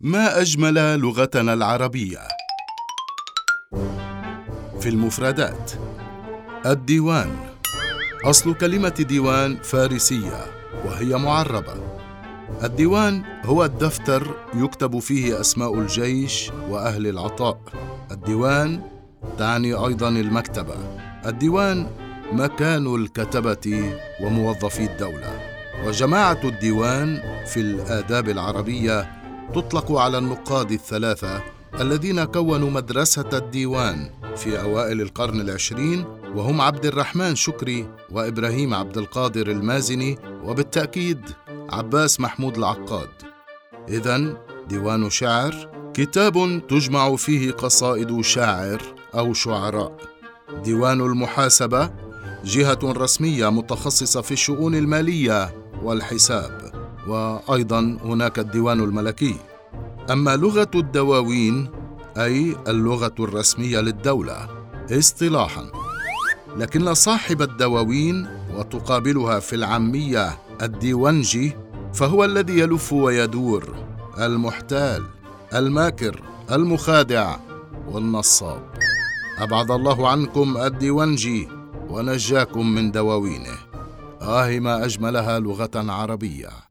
ما أجمل لغتنا العربية؟ في المفردات. الديوان. أصل كلمة ديوان فارسية وهي معربة. الديوان هو الدفتر يكتب فيه أسماء الجيش وأهل العطاء. الديوان تعني أيضا المكتبة. الديوان مكان الكتبة وموظفي الدولة. وجماعة الديوان في الآداب العربية تطلق على النقاد الثلاثة الذين كونوا مدرسة الديوان في أوائل القرن العشرين وهم عبد الرحمن شكري وإبراهيم عبد القادر المازني وبالتأكيد عباس محمود العقاد. إذا ديوان شعر كتاب تجمع فيه قصائد شاعر أو شعراء. ديوان المحاسبة جهة رسمية متخصصة في الشؤون المالية والحساب. وأيضا هناك الديوان الملكي. أما لغة الدواوين أي اللغة الرسمية للدولة اصطلاحا. لكن صاحب الدواوين وتقابلها في العامية الديوانجي فهو الذي يلف ويدور المحتال الماكر المخادع والنصاب. أبعد الله عنكم الديوانجي ونجاكم من دواوينه. آه ما أجملها لغة عربية.